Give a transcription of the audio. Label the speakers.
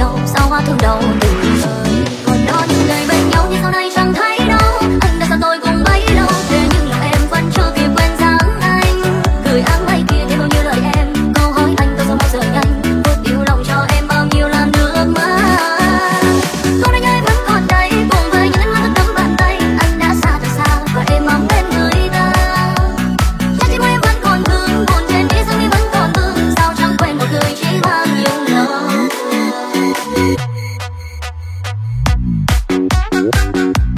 Speaker 1: 有，三。